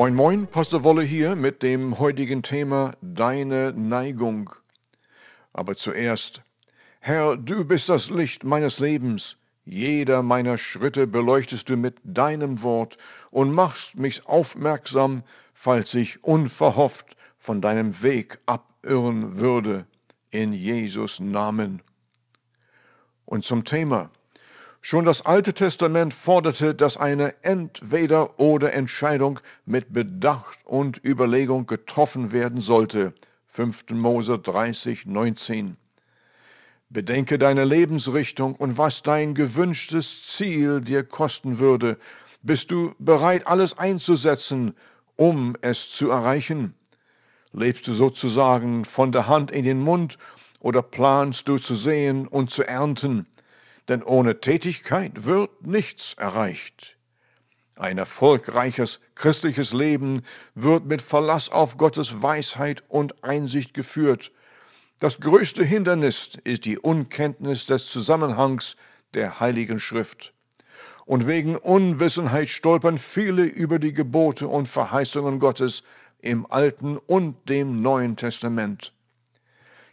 Moin Moin, Pastor Wolle hier mit dem heutigen Thema Deine Neigung. Aber zuerst, Herr, du bist das Licht meines Lebens, jeder meiner Schritte beleuchtest du mit deinem Wort und machst mich aufmerksam, falls ich unverhofft von deinem Weg abirren würde, in Jesus Namen. Und zum Thema, Schon das Alte Testament forderte, dass eine Entweder-oder-Entscheidung mit Bedacht und Überlegung getroffen werden sollte. 5. Mose 30, 19. Bedenke deine Lebensrichtung und was dein gewünschtes Ziel dir kosten würde. Bist du bereit, alles einzusetzen, um es zu erreichen? Lebst du sozusagen von der Hand in den Mund oder planst du zu sehen und zu ernten? Denn ohne Tätigkeit wird nichts erreicht. Ein erfolgreiches christliches Leben wird mit Verlass auf Gottes Weisheit und Einsicht geführt. Das größte Hindernis ist die Unkenntnis des Zusammenhangs der Heiligen Schrift. Und wegen Unwissenheit stolpern viele über die Gebote und Verheißungen Gottes im Alten und dem Neuen Testament.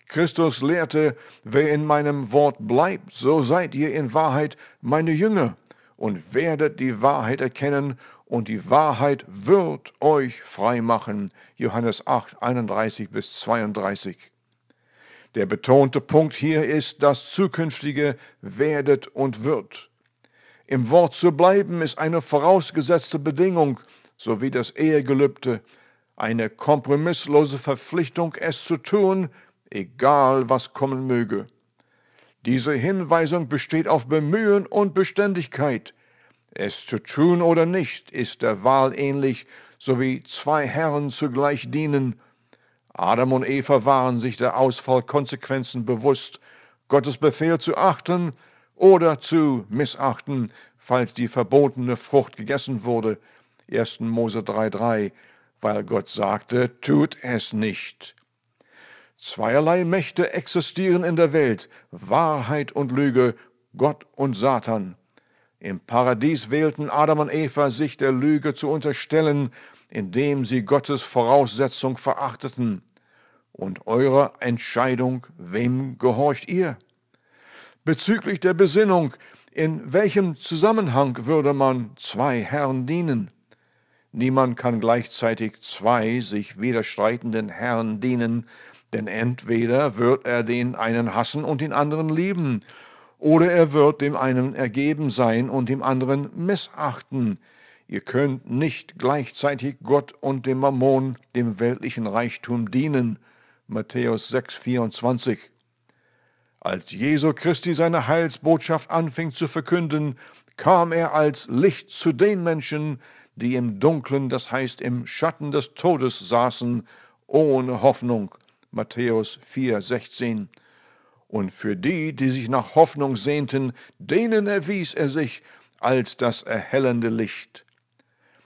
Christus lehrte, wer in meinem Wort bleibt, so seid ihr in Wahrheit meine Jünger und werdet die Wahrheit erkennen, und die Wahrheit wird euch frei machen. Johannes 8, 31 bis 32. Der betonte Punkt hier ist das zukünftige werdet und wird. Im Wort zu bleiben ist eine vorausgesetzte Bedingung, sowie das Ehegelübde, eine kompromisslose Verpflichtung, es zu tun, egal was kommen möge. Diese Hinweisung besteht auf Bemühen und Beständigkeit. Es zu tun oder nicht ist der Wahl ähnlich, so wie zwei Herren zugleich dienen. Adam und Eva waren sich der Ausfallkonsequenzen bewusst, Gottes Befehl zu achten oder zu missachten, falls die verbotene Frucht gegessen wurde. 1. Mose 3,3, weil Gott sagte, tut es nicht. Zweierlei Mächte existieren in der Welt, Wahrheit und Lüge, Gott und Satan. Im Paradies wählten Adam und Eva, sich der Lüge zu unterstellen, indem sie Gottes Voraussetzung verachteten. Und eure Entscheidung, wem gehorcht ihr? Bezüglich der Besinnung, in welchem Zusammenhang würde man zwei Herren dienen? Niemand kann gleichzeitig zwei sich widerstreitenden Herren dienen, denn entweder wird er den einen hassen und den anderen lieben, oder er wird dem einen ergeben sein und dem anderen missachten. Ihr könnt nicht gleichzeitig Gott und dem Mammon, dem weltlichen Reichtum, dienen. Matthäus 6, 24. Als Jesu Christi seine Heilsbotschaft anfing zu verkünden, kam er als Licht zu den Menschen, die im Dunklen, das heißt im Schatten des Todes saßen, ohne Hoffnung. Matthäus 4, 16. Und für die, die sich nach Hoffnung sehnten, denen erwies er sich als das erhellende Licht.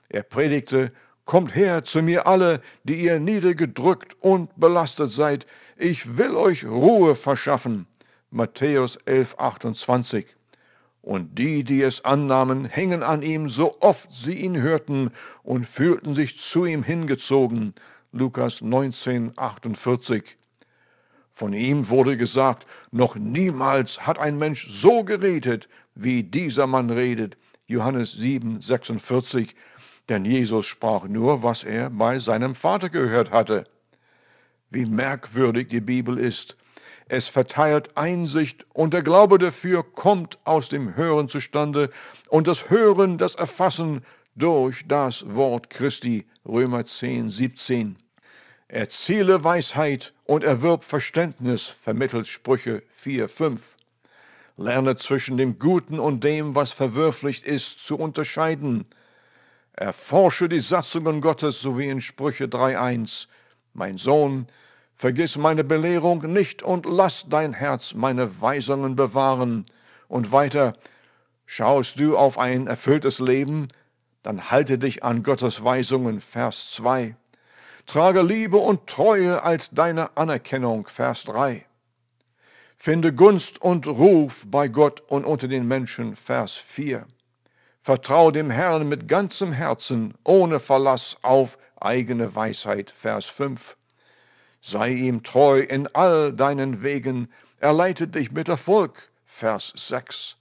Er predigte, Kommt her zu mir alle, die ihr niedergedrückt und belastet seid, ich will euch Ruhe verschaffen. Matthäus 11, 28. Und die, die es annahmen, hängen an ihm, so oft sie ihn hörten und fühlten sich zu ihm hingezogen. Lukas 19, 48. Von ihm wurde gesagt, noch niemals hat ein Mensch so geredet, wie dieser Mann redet. Johannes 7, 46. Denn Jesus sprach nur, was er bei seinem Vater gehört hatte. Wie merkwürdig die Bibel ist. Es verteilt Einsicht und der Glaube dafür kommt aus dem Hören zustande und das Hören, das Erfassen durch das Wort Christi. Römer 10, 17. Erziele Weisheit und erwirb Verständnis, vermittelt Sprüche 4, 5. Lerne zwischen dem Guten und dem, was verwirflich ist, zu unterscheiden. Erforsche die Satzungen Gottes, so wie in Sprüche 3,1. Mein Sohn, vergiss meine Belehrung nicht und lass dein Herz meine Weisungen bewahren. Und weiter, schaust du auf ein erfülltes Leben, dann halte dich an Gottes Weisungen, Vers 2. Trage Liebe und Treue als deine Anerkennung, Vers 3. Finde Gunst und Ruf bei Gott und unter den Menschen, Vers 4. Vertrau dem Herrn mit ganzem Herzen, ohne Verlass auf eigene Weisheit. Vers 5. Sei ihm treu in all deinen Wegen, er leitet dich mit Erfolg. Vers 6.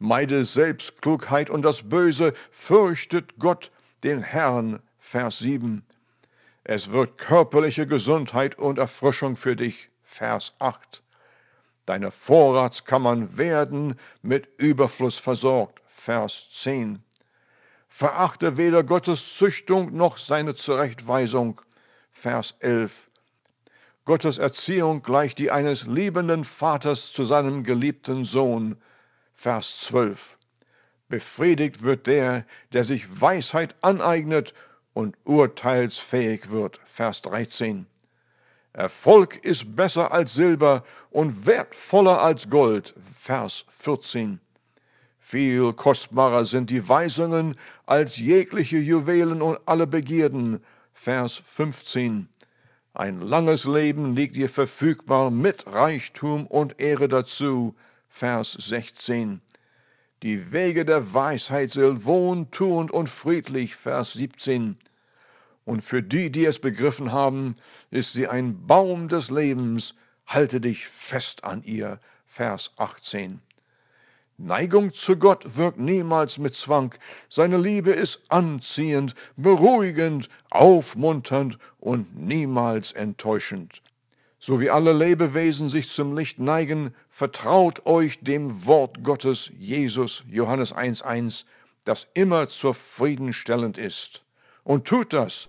Meide Selbstklugheit und das Böse, fürchtet Gott, den Herrn. Vers 7. Es wird körperliche Gesundheit und Erfrischung für dich. Vers 8. Deine Vorratskammern werden mit Überfluss versorgt. Vers 10. Verachte weder Gottes Züchtung noch seine Zurechtweisung. Vers 11. Gottes Erziehung gleicht die eines liebenden Vaters zu seinem geliebten Sohn. Vers 12. Befriedigt wird der, der sich Weisheit aneignet und urteilsfähig wird. Vers 13. Erfolg ist besser als Silber und wertvoller als Gold. Vers 14. Viel kostbarer sind die Weisungen als jegliche Juwelen und alle Begierden. Vers 15. Ein langes Leben liegt dir verfügbar mit Reichtum und Ehre dazu. Vers 16. Die Wege der Weisheit sind wohntuend und friedlich. Vers 17. Und für die, die es begriffen haben, ist sie ein Baum des Lebens. Halte dich fest an ihr. Vers 18. Neigung zu Gott wirkt niemals mit Zwang. Seine Liebe ist anziehend, beruhigend, aufmunternd und niemals enttäuschend. So wie alle Lebewesen sich zum Licht neigen, vertraut euch dem Wort Gottes, Jesus, Johannes 1.1, das immer zufriedenstellend ist. Und tut das